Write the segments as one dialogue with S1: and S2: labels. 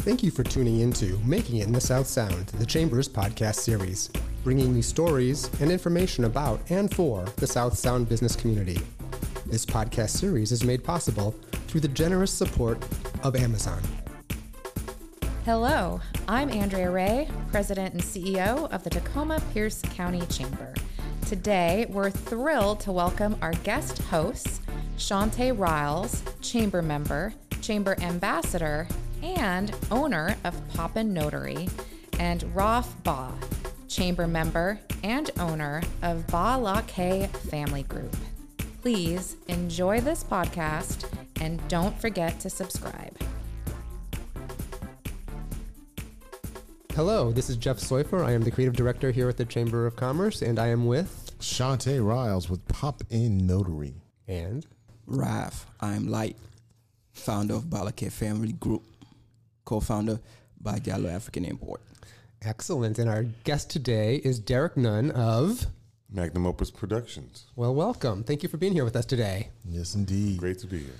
S1: Thank you for tuning into Making It in the South Sound, the Chambers podcast series, bringing you stories and information about and for the South Sound business community. This podcast series is made possible through the generous support of Amazon.
S2: Hello, I'm Andrea Reay, President and CEO of the Tacoma Pierce County Chamber. Today, we're thrilled to welcome our guest hosts, Shonta Riles, Chamber member, Chamber ambassador, and owner of Poppin Notary, and Raf Bah, Chamber member and owner of Bahlake Family Group. Please enjoy this podcast and don't forget to subscribe.
S1: Hello, this is Jeff Soifer. I am the creative director here at the Chamber of Commerce, and I am with
S3: Shonta Riles with Poppin Notary.
S1: and
S4: Raf, I'm Light, founder of Bahlake Family Group, co-founder by Gallo African Import.
S1: excellent. And our guest today is Derek Nunn of.
S5: Magnum Opus Productions.
S1: Well, welcome. Thank you for being here with us today.
S3: Yes, indeed.
S5: Great to be here.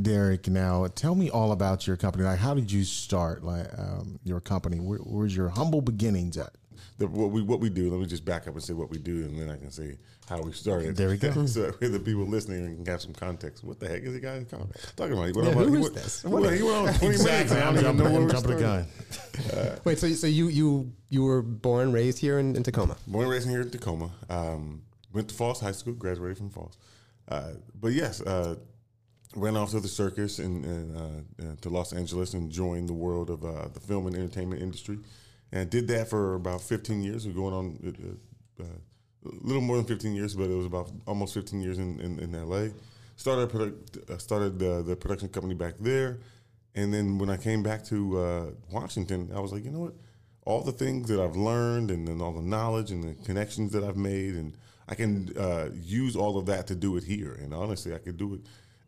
S3: Derek, now tell me all about your company. Like, how did you start like um, your company? Where, where's your humble beginnings at?
S5: The, what we what we do. Let me just back up and say what we do, and then I can say how we started.
S3: There we go.
S5: so that the people listening can have some context. What the heck is the guy talking about? He went
S1: Yeah,
S5: on-
S1: who
S5: he
S1: is this?
S5: He went, he went on 20 minutes. and I
S3: I'm
S5: don't even
S3: jumping,
S5: know where
S3: jumping the
S5: started.
S3: gun.
S1: Wait, so so you you you were born raised here in, in Tacoma?
S5: Born and raised here in Tacoma. Um, went to Foss High School, graduated from Foss. Uh, but yes, uh, ran off to the circus and, uh, uh, to Los Angeles and joined the world of uh, the film and entertainment industry. And did that for about 15 years. We're going on uh, uh, a little more than 15 years, but it was about almost 15 years in, in, in LA. Started uh, started the, production company back there. And then when I came back to Washington, I was like, you know what? All the things that I've learned and, and all the knowledge and the connections that I've made, and I can uh, use all of that to do it here. And honestly, I could do it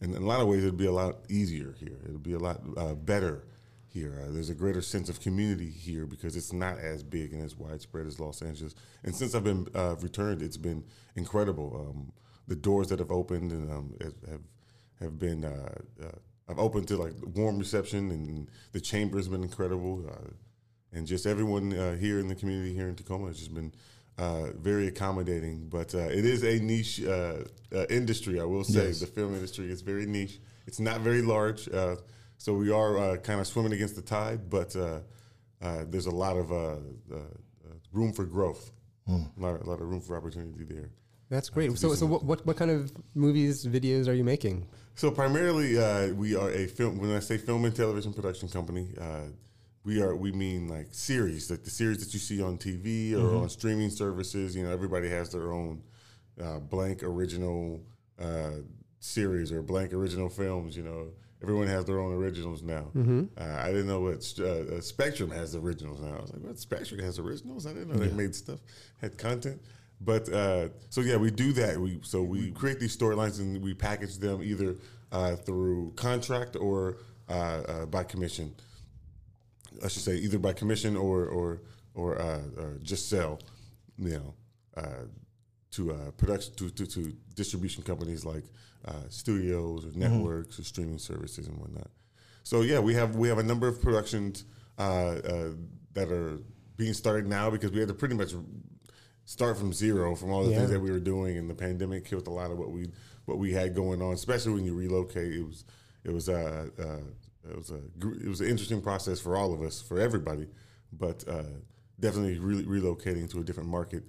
S5: in a lot of ways. It'd be a lot easier here. It'd be a lot uh, better here. Uh, there's a greater sense of community here because it's not as big and as widespread as Los Angeles. And since I've been uh, returned, it's been incredible. Um, the doors that have opened and um, have have- been uh, uh, I've opened to like warm reception, and the chamber has been incredible, uh, and just everyone here in the community here in Tacoma has just been. Uh, very accommodating, but uh, it is a niche uh, uh, industry. I will say
S3: Yes.
S5: the film industry is very niche. It's not very large, uh, so we are uh, kind of swimming against the tide. But uh, uh, there's a lot of uh, uh, uh, room for growth, a, lot, a lot of room for opportunity there.
S1: That's great. So so what, what what kind of movies videos are you making?
S5: So primarily, uh, we are a film. When I say film and television production company, uh, we are we mean like series, like the series that you see on TV or on streaming services. You know, everybody has their own uh, blank original uh, series or blank original films. You know, everyone has their own originals now. Uh, I didn't know what uh, uh, Spectrum has originals now. I was like, what Spectrum has originals? I didn't know they made stuff, had content. But uh, so yeah, we do that. We so we create these storylines and we package them either uh, through contract or by commission. I should say either by commission or or or, uh, or just sell, you know, uh, to uh, production to, to to distribution companies like uh, studios or networks or streaming services and whatnot. So yeah, we have we have a number of productions uh, uh, that are being started now because we had to pretty much start from zero from all the
S1: Yeah.
S5: things that we were doing, and the pandemic killed a lot of what we what we had going on. Especially when you relocate, it was it was uh, uh, it was a it was an interesting process for all of us, for everybody, but uh, definitely re- relocating to a different market.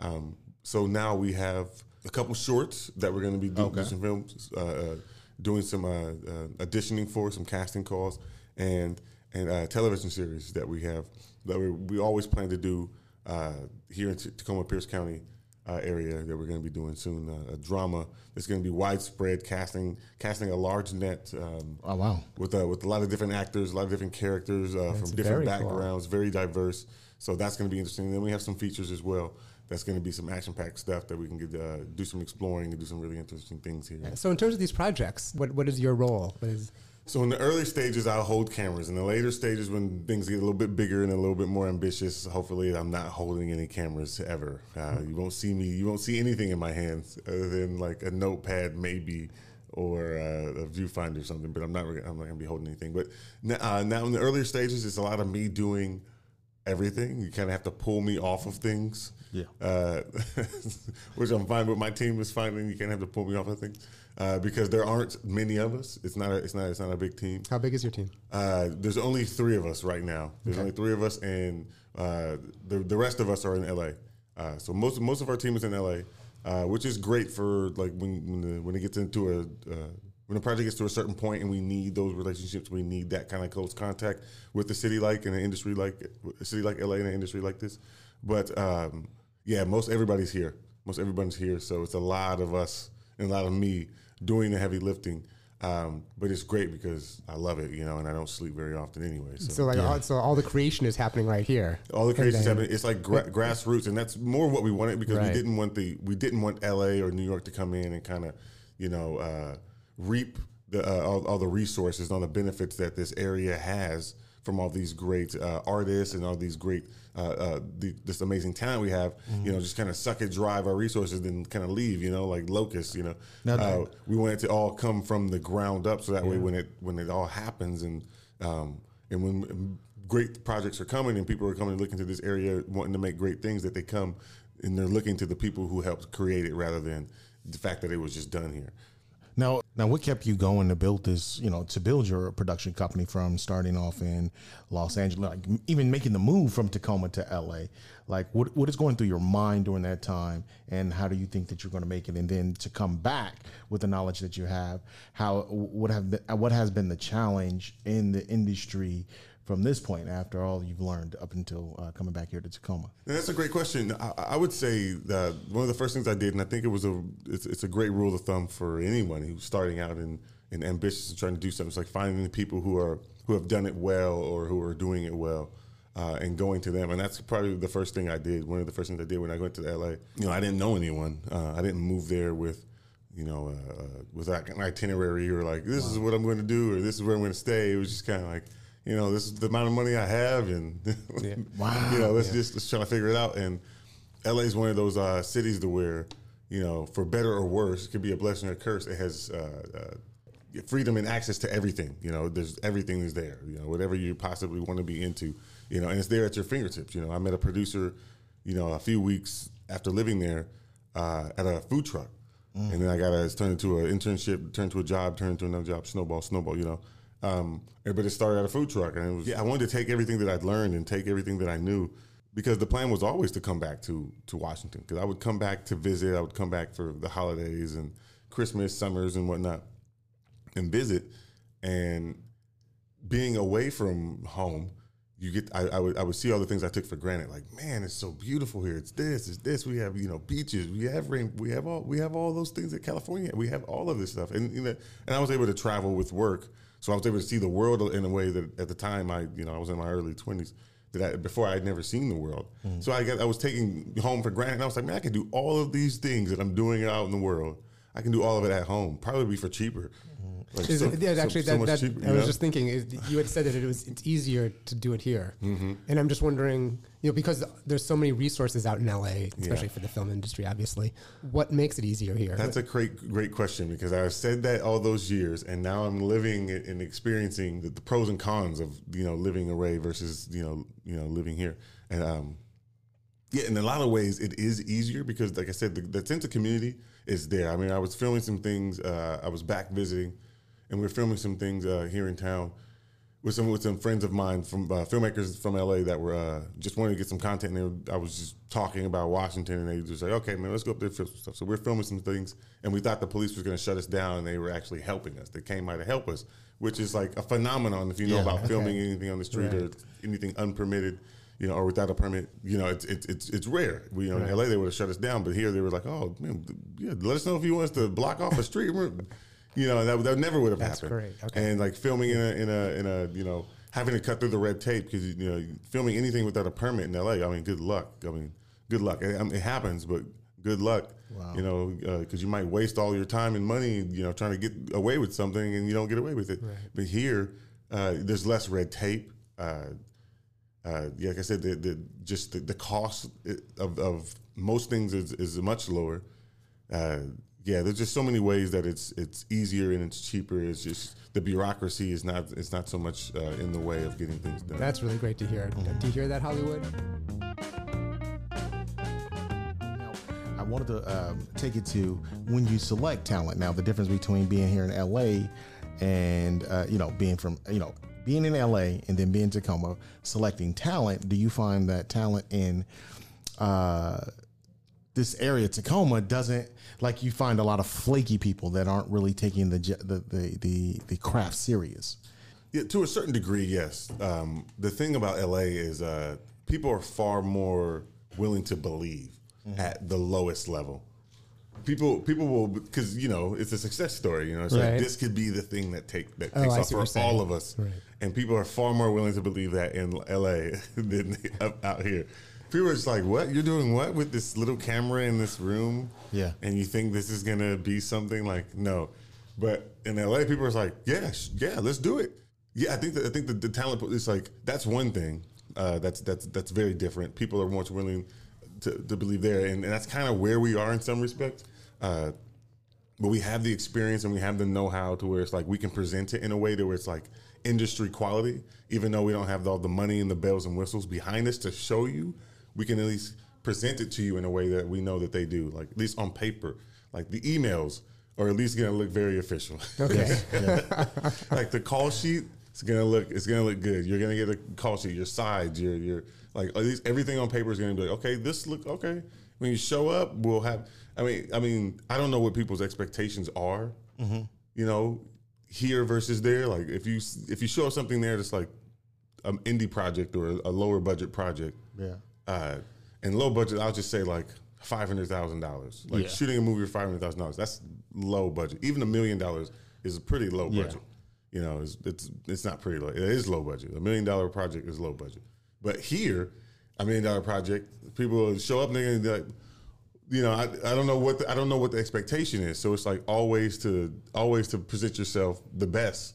S5: Um, so now we have a couple shorts that we're going to be doing
S3: Okay.
S5: some films, uh, uh, doing some uh, uh, auditioning for, some casting calls, and and uh, television series that we have that we, we always plan to do uh, here in T- Tacoma Pierce County uh, area that we're going to be doing soon. Uh, a drama that's going to be widespread, casting casting a large net. Um,
S3: Oh, wow.
S5: With uh, with a lot of different actors, a lot of different characters uh, from different
S1: very cool.
S5: backgrounds, very diverse. So that's going to be interesting. And Then we have some features as well. That's going to be some action packed stuff that we can get, uh, do some exploring and do some really interesting things here.
S1: So in terms of these projects, what what is your role? What is
S5: So in the early stages, I'll hold cameras. In the later stages, when things get a little bit bigger and a little bit more ambitious, hopefully I'm not holding any cameras ever. Uh, you won't see me. You won't see anything in my hands other than like a notepad, maybe, or uh, a viewfinder or something. But I'm not. I'm not gonna be holding anything. But uh, now in the earlier stages, it's a lot of me doing everything. You kind of have to pull me off of things.
S3: Yeah.
S5: Uh, which I'm fine with. My team is fine, and you can't have to pull me off of things uh, because there aren't many of us. It's not. A, it's not. It's not a big team.
S1: How big is your team?
S5: Uh, there's only three of us right now. There's only three of us, and uh, the the rest of us are in LA. Uh, so most most of our team is in LA, uh, which is great for like when when, the, when it gets into a uh, when the project gets to a certain point and we need those relationships, we need that kind of close contact with the city like in an industry like a city like LA and an industry like this. But um, yeah, most everybody's here. Most everybody's here, so it's a lot of us and a lot of me doing the heavy lifting. Um, but it's great because I love it, you know, and I don't sleep very often anyway. So,
S1: So like, all, so all the creation is happening right here.
S5: all the
S1: Every
S5: creations
S1: day.
S5: happen. It's like gra- grassroots, and that's more what we wanted because
S1: Right.
S5: we didn't want the we didn't want L.A. or New York to come in and kind of, you know, uh, reap the uh, all, all the resources and all the benefits that this area has from all these great uh, artists and all these great uh, uh, the, this amazing talent we have.
S3: Mm-hmm.
S5: You know, just kind of suck it, drive our resources, then kind of leave. You know, like locusts. You know,
S3: Now-
S5: uh, we want it to all come from the ground up, so that way when it when it all happens and um, and when great projects are coming and people are coming looking to this area wanting to make great things, that they come and they're looking to the people who helped create it rather than the fact that it was just done here.
S3: Now, now, what kept you going to build this? You know, to build your production company from starting off in Los Angeles, like even making the move from Tacoma to LA. Like, what what is going through your mind during that time, and how do you think that you're going to make it? And then to come back with the knowledge that you have, how what have been, what has been the challenge in the industry from this point after all you've learned up until uh, coming back here to Tacoma?
S5: And that's a great question. I, I would say that one of the first things I did, and I think it was a it's, it's a great rule of thumb for anyone who's starting out and, and ambitious and trying to do something. It's like finding the people who are who have done it well or who are doing it well. Uh, and going to them, and that's probably the first thing I did. One of the first things I did when I went to LA. You know, I didn't know anyone. Uh, I didn't move there with, you know, uh, uh, with an itinerary or like this is what I'm going to do or this is where I'm going to stay. It was just kind of like, you know, this is the amount of money I have, and
S3: Wow.
S5: you know, let's just let's try to figure it out. And LA is one of those uh, cities to where, you know, for better or worse, it could be a blessing or a curse. It has uh, uh, freedom and access to everything. You know, there's everything is there. You know, whatever you possibly want to be into, you know, and it's there at your fingertips. You know, I met a producer, you know, a few weeks after living there uh, at a food truck. And then I got a, it's turned into an internship, turned to a job, turned to another job, snowball, snowball, you know. Um, but it started at a food truck. And it was, yeah, I wanted to take everything that I'd learned and take everything that I knew because the plan was always to come back to, to Washington. Because I would come back to visit, I would come back for the holidays and Christmas, summers, and whatnot and visit. And being away from home, you get I, I would I would see all the things I took for granted. Like, man, it's so beautiful here. It's this, it's this. We have you know beaches. We have rain. We have all we have all those things that California. We have all of this stuff. And you know, and I was able to travel with work, so I was able to see the world in a way that at the time I you know I was in my early twenties. That I, before I had never seen the world, mm-hmm. so I got I was taking home for granted. And I was like, man, I can do all of these things that I'm doing out in the world. I can do all of it at home, probably be for cheaper. Like so-
S1: yeah, actually,
S5: so
S1: that,
S5: much
S1: that,
S5: cheaper,
S1: I was
S5: know?
S1: just thinking, is, you had said that it was it's easier to do it here,
S5: Mm-hmm.
S1: and I'm just wondering, you know, because there's so many resources out in LA, especially
S5: Yeah.
S1: for the film industry, obviously, what makes it easier here?
S5: That's a great, great question because I've said that all those years, and now I'm living and experiencing the, the pros and cons of you know living away versus you know you know living here, and um, yeah, in a lot of ways it is easier because, like I said, the, the sense of community is there. I mean, I was filming some things. Uh, I was back visiting, and we were filming some things uh, here in town with some with some friends of mine from uh, filmmakers from LA that were uh, just wanted to get some content. And they were, I was just talking about Washington, and they just like, okay, man, let's go up there and film some stuff. So we're filming some things, and we thought the police was going to shut us down, and they were actually helping us. They came by to help us, which is like a phenomenon if you know
S3: Yeah.
S5: about filming anything on the street or anything unpermitted. You know, or without a permit, you know, it's it's it's, it's rare. We, you know, in LA they would have shut us down, but here they were like, "Oh, man, yeah, let us know if you want us to block off a street." You know, that, that never would have
S1: That's
S5: happened.
S1: great. Okay.
S5: And like filming in a in a in a you know having to cut through the red tape because you know filming anything without a permit in LA. I mean, good luck. I mean, good luck. I mean, it happens, but good luck.
S3: Wow.
S5: You know, because you might waste all your time and money, you know, trying to get away with something and you don't get away with it. But here, uh, there's less red tape. Uh, uh, yeah, like I said, the, the just the, the cost of, of most things is, is much lower. Uh, yeah, there's just so many ways that it's it's easier and it's cheaper. It's just the bureaucracy is not it's not so much uh, in the way of getting things done.
S1: That's really great to hear. Do you hear that, Hollywood?
S3: I wanted to um, take it to when you select talent. Now, the difference between being here in LA and uh, you know being from you know being in LA and then being in Tacoma, selecting talent. Do you find that talent in uh, this area, Tacoma, doesn't like you find a lot of flaky people that aren't really taking the the the the, the craft serious.
S5: Yeah, to a certain degree, yes. Um, the thing about LA is uh, people are far more willing to believe at the lowest level. People, people will because you know it's a success story. You know, it's
S1: Right.
S5: like this could be the thing that take that
S1: Oh,
S5: takes
S1: I
S5: off for all of us.
S1: Right.
S5: And people are far more willing to believe that in LA than out here. People are just like, "What you're doing? What with this little camera in this room?
S3: Yeah.
S5: and you think this is gonna be something like no." But in LA, people are like, "Yeah, sh- yeah, let's do it." Yeah, I think that I think the, the talent is like that's one thing. Uh, that's that's that's very different. People are much willing to, to believe there, and, and that's kind of where we are in some respects. Uh, but we have the experience and we have the know-how to where it's like we can present it in a way to where it's like industry quality even though we don't have all the money and the bells and whistles behind us to show you we can at least present it to you in a way that we know that they do like at least on paper. Like the emails are at least going to look very official.
S1: Okay.
S5: like the call sheet it's gonna look it's gonna look good. You're gonna get a call sheet your sides your your like at least everything on paper is gonna be like okay this look okay. When you show up we'll have i mean i mean i don't know what people's expectations are mm-hmm. you know here versus there. Like if you if you show something there that's like an indie project or a, lower budget project
S3: Yeah.
S5: Uh, and low budget, I'll just say like five hundred thousand dollars. Like
S3: Yeah.
S5: shooting a movie for five hundred thousand dollars, that's low budget. Even a million dollars is a pretty low
S3: Yeah.
S5: budget. You know, it's, it's it's not pretty low. It is low budget. A million dollar project is low budget. But here, a million dollar project, people show up and they're gonna be like, you know, I, I don't know what the, I don't know what the expectation is. So it's like always to always to present yourself the best.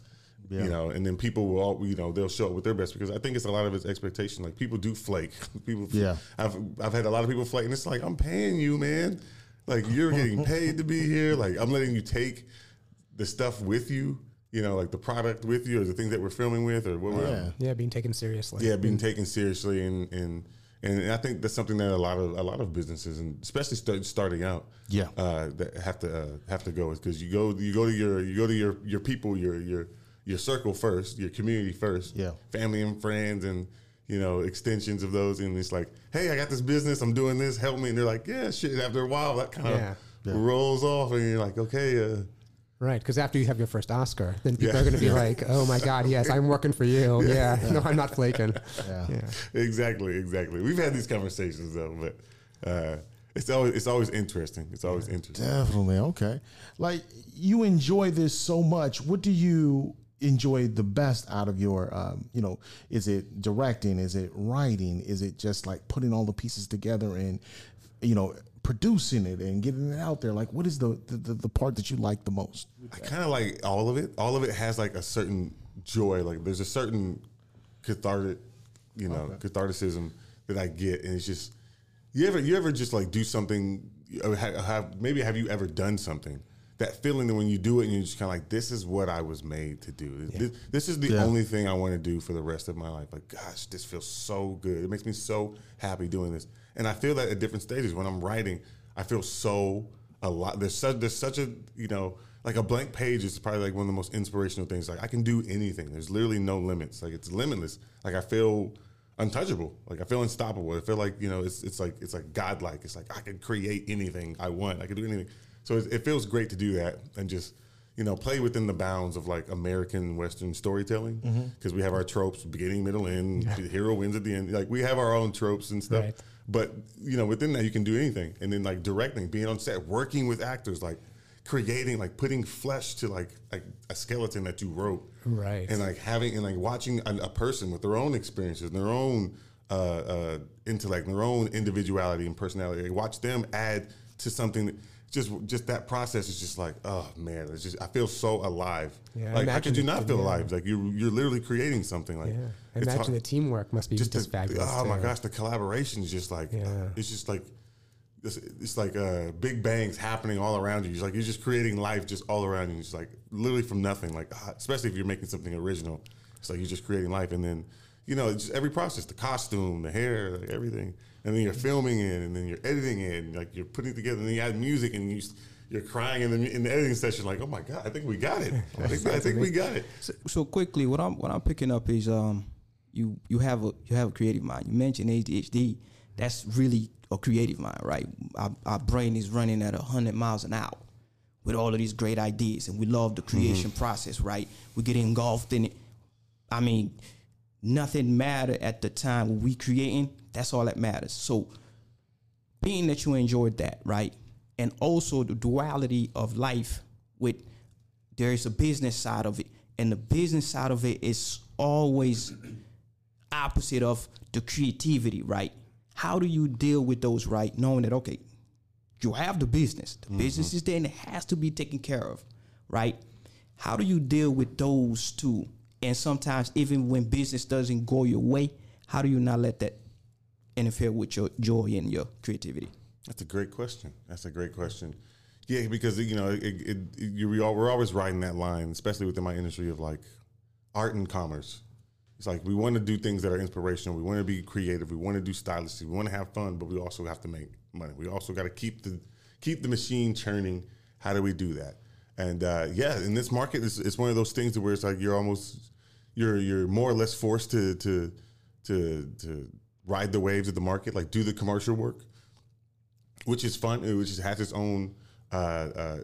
S5: You know, and then people will, all, you know, they'll show up with their best because I think it's a lot of it's expectation. Like people do flake. people,
S3: Yeah.
S5: I've I've had a lot of people flake, and it's like I'm paying you, man. Like you're getting paid to be here. Like I'm letting you take the stuff with you. You know, like the product with you, or the things that we're filming with, or what. we're
S3: Yeah.
S1: Yeah, being taken seriously.
S5: yeah, being taken seriously, and and and I think that's something that a lot of a lot of businesses, and especially start, starting out,
S3: Yeah.
S5: uh, that have to uh, have to go with because you go you go to your you go to your your people your your your circle first, your community first,
S3: Yeah.
S5: family and friends, and you know extensions of those, and it's like, hey, I got this business, I'm doing this, help me, and they're like, yeah, shit. After a while, that kind of
S1: Yeah.
S5: rolls off, and you're like, okay, uh,
S1: Right, because after you have your first Oscar, then people
S5: Yeah.
S1: are going to be like, "Oh my God, yes, I'm working for you." Yeah, no, I'm not flaking.
S3: Yeah.
S1: Yeah,
S5: exactly, exactly. We've had these conversations though, but uh, it's always it's always interesting. It's always interesting.
S3: Definitely. Okay. Like you enjoy this so much. What do you enjoy the best out of your um, you know, is it directing? Is it writing? Is it just like putting all the pieces together and you know, producing it and getting it out there? Like what is the the, the, part that you like the most?
S5: I kind of like all of it. All of it has like a certain joy. Like there's a certain cathartic, you know, catharticism that I get, and it's just you ever you ever just like do something. Have, have maybe have you ever done something? That feeling that when you do it and you're just kind of like, this is what I was made to do. This, this is the
S3: Yeah.
S5: only thing I want to do for the rest of my life. Like, gosh, this feels so good. It makes me so happy doing this. And I feel that at different stages. When I'm writing, I feel so a lot. There's such there's such a you know like a blank page is probably like one of the most inspirational things. Like I can do anything. There's literally no limits. Like it's limitless. Like I feel untouchable. Like I feel unstoppable. I feel like you know it's it's like it's like godlike. It's like I can create anything I want. I can do anything. So it, it feels great to do that and just you know play within the bounds of like American Western storytelling because we have our tropes beginning, middle, end. The hero wins at the end. Like we have our own tropes and stuff.
S1: Right.
S5: But you know, within that, you can do anything. And then like directing, being on set, working with actors, like creating, like putting flesh to like like a skeleton that you wrote,
S1: Right.
S5: And like having and like watching a, a person with their own experiences, and their own uh, uh, intellect, and their own individuality and personality. Like, watch them add to something that just just that process is just like oh man it's just I feel so alive
S1: Yeah,
S5: like how could you not feel
S1: yeah.
S5: alive like you you're literally creating something like
S1: Yeah. Imagine the teamwork must be just,
S5: just the,
S1: fabulous.
S5: oh my gosh the collaboration is just like
S1: Yeah.
S5: it's just like it's, it's like uh, big bangs happening all around you. It's like you're just creating life just all around you. It's like literally from nothing. Like ah, especially if you're making something original, it's like you're just creating life. And then you know, just every process, the costume, the hair, like everything, and then you're filming it, and then you're editing it, and like you're putting it together, and then you add music, and you you're crying in the in the editing session, like, oh my god, I think we got it. I think, I think we got it.
S4: So, so quickly, what I'm what I'm picking up is um, you you have a you have a creative mind. You mentioned ADHD. That's really a creative mind, right? Our, our brain is running at hundred miles an hour with all of these great ideas, and we love the creation process, right? We get engulfed in it. I mean, nothing matter at the time when we creating. That's all that matters. So, being that you enjoyed that, right, and also the duality of life with there is a business side of it, and the business side of it is always opposite of the creativity, right? How do you deal with those, right? Knowing that okay, you have the business, the mm-hmm. business is there, and it has to be taken care of, right? How do you deal with those two? And sometimes, even when business doesn't go your way, how do you not let that interfere with your joy and your creativity?
S5: That's a great question. That's a great question. Yeah, because you know, it, it, you, we all, we're always riding that line, especially within my industry of like art and commerce. It's like we want to do things that are inspirational. We want to be creative. We want to do stylistic. We want to have fun, but we also have to make money. We also got to keep the keep the machine churning. How do we do that? And uh, yeah, in this market, it's, it's one of those things where it's like you're almost you're you're more or less forced to to to to ride the waves of the market, like do the commercial work which is fun, uh, which has its own uh, uh,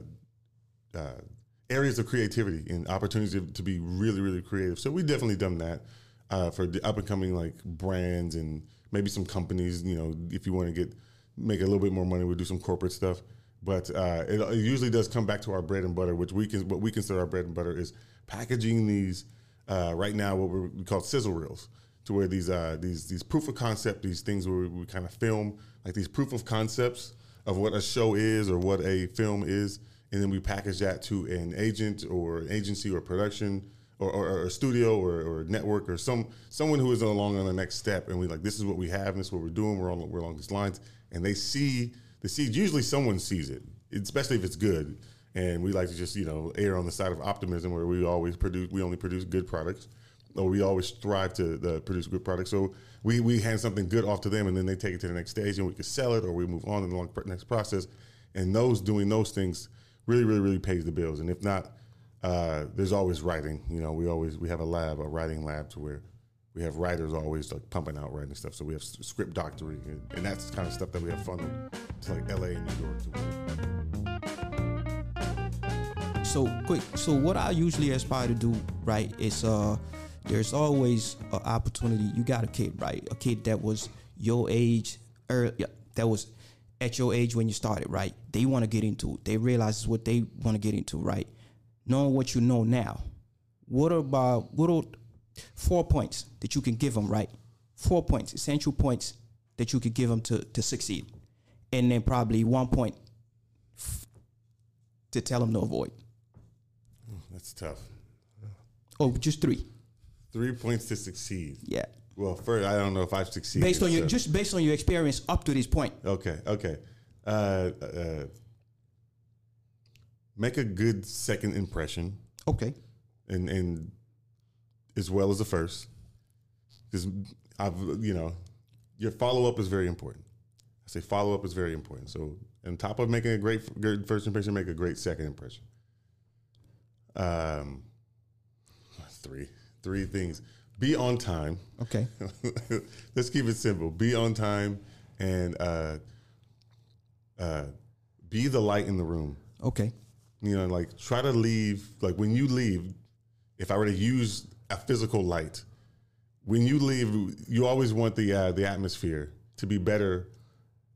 S5: uh, areas of creativity and opportunities to, to be really, really creative. So we definitely done that uh, for the up and coming like brands and maybe some companies. You know, if you want to get make a little bit more money, we'll do some corporate stuff. But uh, it, it usually does come back to our bread and butter, which we can what we consider our bread and butter is packaging these uh, right now what we call sizzle reels to where these uh, these these proof of concept, these things where we, we kind of film like these proof of concepts of what a show is or what a film is, and then we package that to an agent or agency or production or, or, or a studio or, or network or some someone who is along on the next step, and we like this is what we have, and this is what we're doing. We're on we're along these lines, and they see the see. Usually, someone sees it, especially if it's good. And we like to just you know err on the side of optimism, where we always produce we only produce good products or we always strive to uh, produce good products. So we we hand something good off to them, and then they take it to the next stage, and we can sell it, or we move on in the next process. And those doing those things really, really, really pays the bills. And if not, uh, there's always writing. You know, we always we have a lab, a writing lab, to where we have writers always like pumping out writing stuff. So we have script doctoring, and, and that's the kind of stuff that we have fun with. It's like L.A. and New York.
S4: So quick so what i usually aspire to do right is uh there's always an opportunity. You got a kid right? A kid that was your age or yeah, that was at your age when you started right? They want to get into it. They realize it's what they want to get into right? Knowing what you know now what about what are four points that you can give them right? Four points essential points that you could give them to to succeed. And then probably one point to tell them to avoid
S5: That's tough.
S4: Oh, just three.
S5: Three points to succeed.
S4: Yeah.
S5: Well, first, I don't know if I've succeeded.
S4: Based on your
S5: so-
S4: just based on your experience up to this point.
S5: Okay, okay. Uh, uh, make a good second impression,
S4: Okay.
S5: and and as well as the first, because I've you know, your follow up is very important. I say follow up is very important. So on top of making a great good first impression, make a great second impression. Um, three three things. Be on time.
S4: Okay.
S5: Let's keep it simple. Be on time and uh, uh, be the light in the room.
S4: Okay.
S5: You know, like try to leave. Like when you leave, if I were to use a physical light, when you leave, you always want the uh, the atmosphere to be better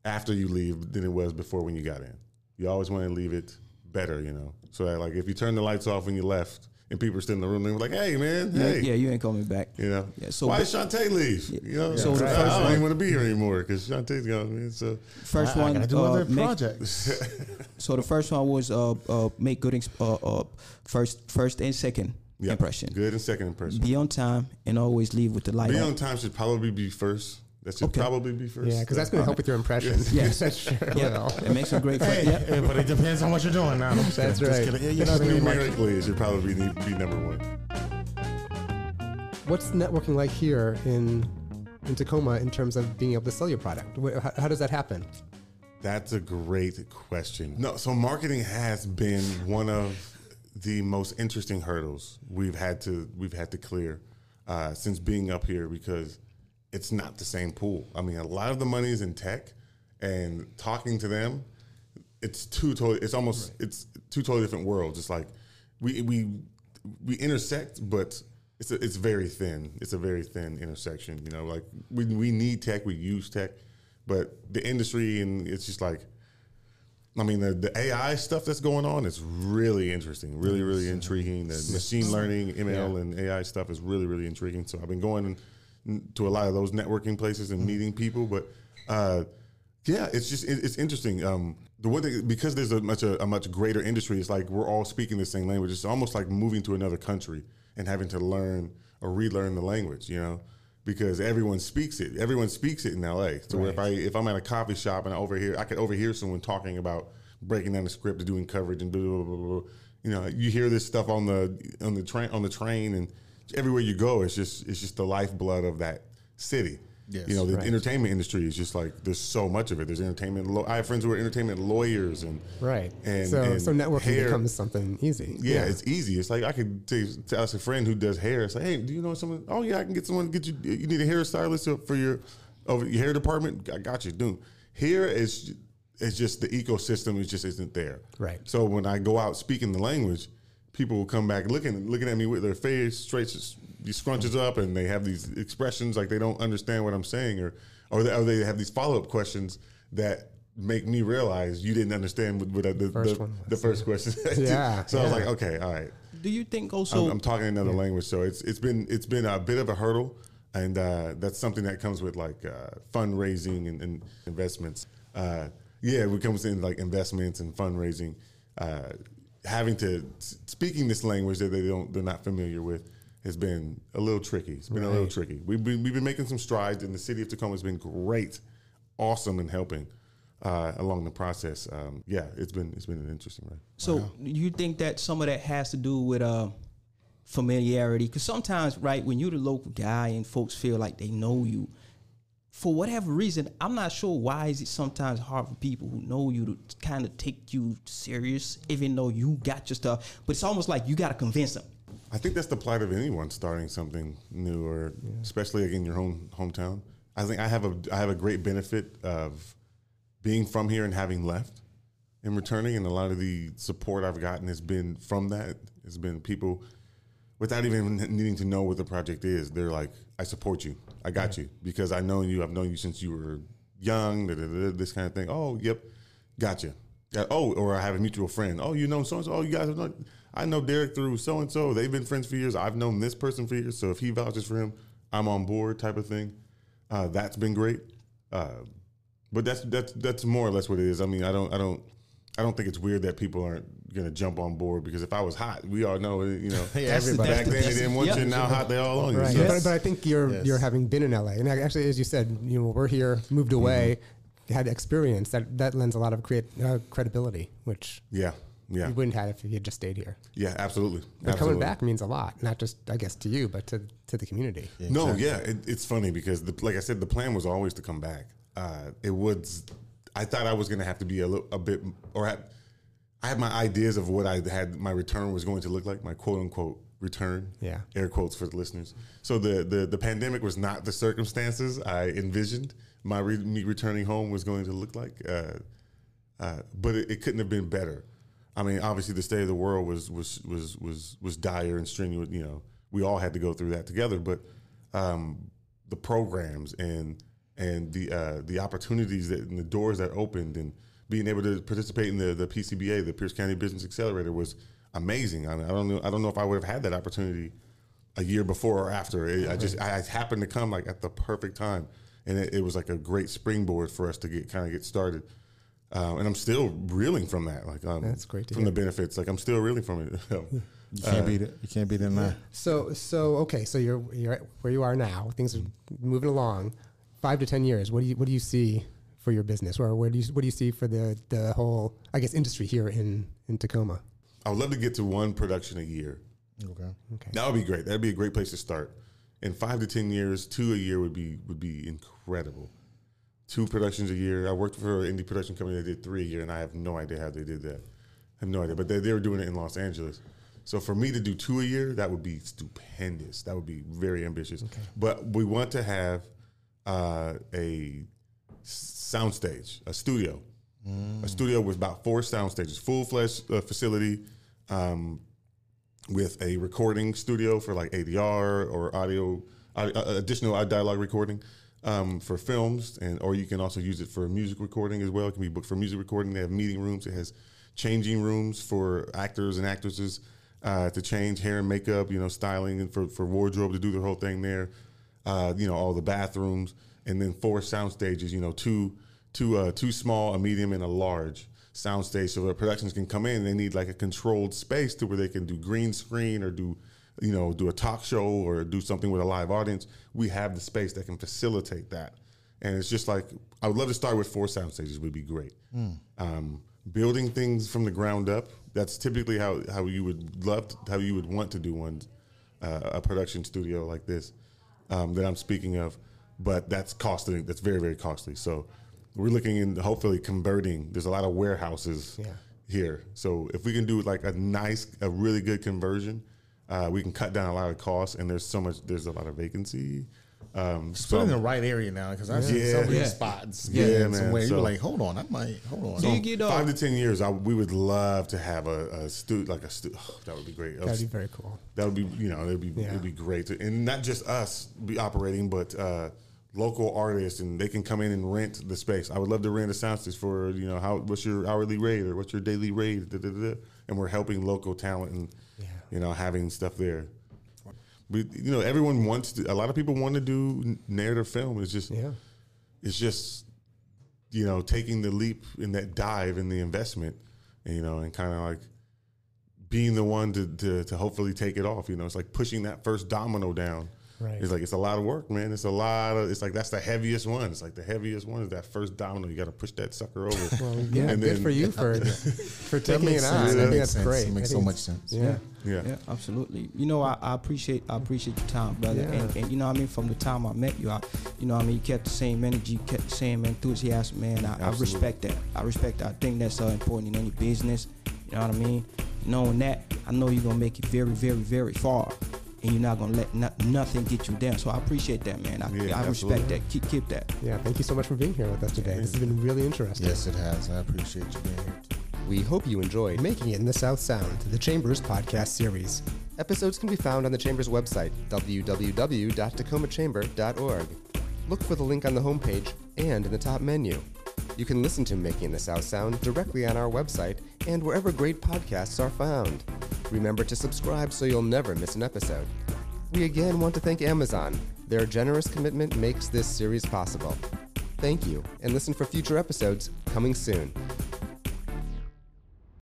S5: after you leave than it was before when you got in. You always want to leave it better, you know. So that, like if you turn the lights off when you left, and people are still in the room. They were like, "Hey, man,
S4: Yeah,
S5: hey,
S4: yeah, you ain't coming back.
S5: you know,
S4: Yeah, so
S5: why did Shonta leave? You know,
S4: So the
S5: I,
S4: first
S5: I don't
S4: one-
S5: even want to be here anymore because Shonta's gone. Man, so
S4: First
S3: I, I
S4: one,
S3: gotta do
S4: uh,
S3: other
S4: make-
S3: projects.
S4: so the first one was uh, uh, make good ex- uh, uh, first, first and second
S5: yeah,
S4: impression.
S5: good and second impression.
S4: Be on time and always leave with the light
S5: Be
S4: on.
S5: on time should probably be first. That should
S4: Okay.
S5: probably be first.
S1: Yeah, because that's going to help with your impression.
S4: Yes.
S1: that's sure.
S4: Yeah,
S1: will.
S4: it makes a great.
S3: hey,
S4: yeah.
S3: yeah, but it depends on what you're doing now.
S1: That's
S3: Just
S1: right.
S3: kidding. Yeah, You know what I mean? Like,
S5: Numerically, it should probably be, be number one.
S1: What's networking like here in in Tacoma in terms of being able to sell your product? How, how does that happen?
S5: That's a great question. No, so marketing has been one of the most interesting hurdles we've had to we've had to clear uh, since being up here because it's not the same pool. I mean, a lot of the money is in tech, and talking to them, it's two totally. It's almost it's two totally different worlds. It's like we we we intersect, but it's a, it's very thin. It's a very thin intersection. You know, like we we need tech, we use tech, but the industry and it's just like. I mean, the, the AI stuff that's going on is really interesting, really, really intriguing. The machine learning, ML, and AI stuff is really, really intriguing. So I've been going to a lot of those networking places and meeting people. But uh, yeah, it's just it, it's interesting. Um, the one thing because there's a much a, a much greater industry, it's like we're all speaking the same language. It's almost like moving to another country and having to learn or relearn the language. You know, because everyone speaks it. Everyone speaks it in LA. So if I if I'm at a coffee shop and I overhear, I could overhear someone talking about breaking down the script, and doing coverage, and blah, blah, blah, blah. you know, you hear this stuff on the on the train on the train, and everywhere you go, it's just it's just the lifeblood of that city.
S3: Yes.
S5: you know, the
S1: Right.
S5: entertainment industry is just like there's so much of it. There's entertainment. Law- I have friends who are entertainment lawyers, and
S1: Right.
S5: and
S1: so
S5: and
S1: so networking
S5: hair-
S1: becomes something easy.
S5: yeah, it's easy. It's like I could to ask a friend who does hair. It's like, hey, do you know someone? Oh yeah, I can get someone. To get you. You need a hairstylist for your over your hair department. I got you. Dude, Here is it's just the ecosystem. It just isn't there.
S1: Right.
S5: So when I go out speaking the language, people will come back looking looking at me with their face straight, these scrunches up, and they have these expressions like they don't understand what I'm saying, or or they, or they have these follow up questions that make me realize you didn't understand what, what the, the,
S1: First
S5: the,
S1: one
S5: the first question.
S1: Yeah,
S5: so I was like, okay, all right.
S4: Do you think also?
S5: I'm, I'm talking another language, so it's it's been it's been a bit of a hurdle, and uh, that's something that comes with like uh, fundraising and, and investments. Uh, yeah, it comes in like investments and fundraising. Having to speaking this language that they don't they're not familiar with has been a little tricky. It's been a little tricky. We've been we've been making some strides, and the city of Tacoma has been great, awesome in helping uh, along the process. Um, yeah, it's been it's been an interesting ride.
S4: So you think that some of that has to do with uh, familiarity? Because sometimes, right, when you're the local guy and folks feel like they know you, for whatever reason, I'm not sure why is it sometimes hard for people who know you to kind of take you serious, even though you got your stuff. But it's almost like you got to convince them.
S5: I think that's the plight of anyone starting something new, or especially like in your home hometown. I think I have a I have a great benefit of being from here and having left and returning, and a lot of the support I've gotten has been from that. It's been people without even needing to know what the project is. They're like, "I support you. I got you because I know you. I've known you since you were young. Da, da, da, this kind of thing. Oh, yep, gotcha. Yeah, oh, or I have a mutual friend. Oh, you know so and so. Oh, you guys have known. I know Derek through so and so. They've been friends for years. I've known this person for years. So if he vouches for him, I'm on board. Type of thing. Uh, that's been great. Uh, but that's that's that's more or less what it is. I mean, I don't I don't I don't think it's weird that people aren't gonna jump on board because if I was hot, we all know you know.
S3: Yeah,
S4: That's the-
S3: everybody.
S5: Back
S4: the-
S5: then they
S4: that's-
S5: didn't want
S4: yep.
S5: you. Now hot they all on you.
S1: Right,
S5: So-
S1: but, but I think you're
S3: Yes.
S1: you're having been in LA, and actually, as you said, you know, we're here, moved away, had experience. That that lends a lot of create, uh, credibility, which
S5: Yeah, yeah,
S1: you wouldn't have if you had just stayed here.
S5: yeah. Absolutely.
S1: But
S5: absolutely.
S1: coming back means a lot, not just I guess to you, but to to the community.
S5: No, yeah, it, it's funny because, the, like I said, the plan was always to come back. Uh, it was, I thought I was going to have to be a, little, a bit, or have, I had my ideas of what I had my return was going to look like, my quote unquote return.
S1: Yeah.
S5: air quotes for the listeners. So the the, the pandemic was not the circumstances I envisioned. My re- me returning home was going to look like, uh, uh, but it, it couldn't have been better. I mean, obviously, the state of the world was was was was was dire and strenuous. You know, we all had to go through that together. But um, the programs and and the uh, the opportunities that and the doors that opened and being able to participate in the the PCBA, the Pierce County Business Accelerator, was amazing. I, I don't know. I don't know if I would have had that opportunity a year before or after. It, I just I happened to come like at the perfect time, and it, it was like a great springboard for us to get kind of get started. Um, and I'm still reeling from that. Like um,
S1: That's great to
S5: from
S1: hear.
S5: the benefits. Like I'm still reeling from it.
S3: You can't beat it. You can't beat it now.
S1: So so okay, so you're you're at where you are now. Things are moving along. Five to ten years. What do you what do you see for your business, or where do you what do you see for the the whole I guess industry here in in Tacoma?
S5: I would love to get to one production a year.
S3: Okay.
S1: Okay.
S5: That would be great. That'd be a great place to start. In five to ten years, two a year would be would be incredible. Two productions a year. I worked for an indie production company that did three a year, and I have no idea how they did that. I have no idea, but they, they were doing it in Los Angeles. So for me to do two a year, that would be stupendous. That would be very ambitious. But we want to have uh, a soundstage, a studio, a studio with about four sound stages, full fledged uh, facility. Um, with a recording studio for like ADR or audio, uh, additional dialogue recording um, for films, and or you can also use it for music recording as well. It can be booked for music recording. They have meeting rooms. It has changing rooms for actors and actresses uh, to change hair and makeup, you know, styling, and for for wardrobe to do their whole thing there. Uh, you know, all the bathrooms, and then four sound stages. You know, two two uh, two small, a medium, and a large sound stage so that productions can come in. They need like a controlled space to where they can do green screen or do you know do a talk show or do something with a live audience. We have the space that can facilitate that. And it's just like i would love to start with four sound stages would be great. Um, building things from the ground up that's typically how, how you would love to, how you would want to do one uh, a production studio like this um, that i'm speaking of but that's costly that's very very costly. So we're looking in hopefully converting there's a lot of warehouses
S1: Yeah.
S5: here. So if we can do like a nice a really good conversion uh, we can cut down a lot of costs and there's so much there's a lot of vacancy um,
S3: Put
S5: so
S3: it in the right area now because I see
S5: Yeah.
S3: some of these
S4: Yeah.
S3: spots.
S5: Yeah,
S3: Yeah,
S5: man,
S3: somewhere
S5: so-
S3: you're like, hold on, I might hold on.
S4: Do you get uh,
S5: five to ten years I, we would love to have a, a stu like a stu- oh, that would be great
S1: That'd be very cool.
S5: that would be you know it'd be
S1: Yeah.
S5: it'd be great to, and not just us be operating but uh, local artists and they can come in and rent the space i would love to rent a soundstage for you know how what's your hourly rate or what's your daily rate da, da, da, da. and we're helping local talent and
S1: Yeah.
S5: you know having stuff there we, you know everyone wants to a lot of people want to do narrative film. It's just
S1: Yeah.
S5: it's just you know taking the leap in that dive in the investment you know and kind of like being the one to, to to hopefully take it off you know. It's like pushing that first domino down
S1: Right.
S5: it's like it's a lot of work man it's a lot of it's like that's the heaviest one it's like the heaviest one is that first domino you got to push that sucker over
S1: Well, yeah,
S5: And
S1: good
S5: then-
S1: for you for for taking it
S3: makes
S1: on.
S3: sense.
S1: I
S3: That
S1: think
S3: makes
S1: that's
S3: sense.
S1: great.
S3: It makes
S1: I
S3: so much sense.
S1: Yeah.
S5: yeah
S4: Yeah, absolutely. You know, I, I appreciate I appreciate your time, brother.
S1: Yeah.
S4: And, and you know, what I mean, from the time I met you, I, you know, what I mean, you kept the same energy, you kept the same enthusiasm, man. I, I respect that. I respect that. I think that's uh, important in any business. You know what I mean? Knowing that, I know you're gonna make it very, very, very far, and you're not gonna let no, nothing get you down. So I appreciate that, man. I,
S5: Yeah,
S4: I respect that. Keep keep that.
S1: Yeah, thank you so much for being here with us today. This has been really interesting.
S3: Yes, it has. I appreciate you being here.
S1: We hope you enjoyed Making It in the South Sound, the Chambers podcast series. Episodes can be found on the Chamber's website, www.tacomachamber.org. Look for the link on the homepage and in the top menu. You can listen to Making It in the South Sound directly on our website and wherever great podcasts are found. Remember to subscribe so you'll never miss an episode. We again want to thank Amazon. Their generous commitment makes this series possible. Thank you, and listen for future episodes coming soon.